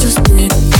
just did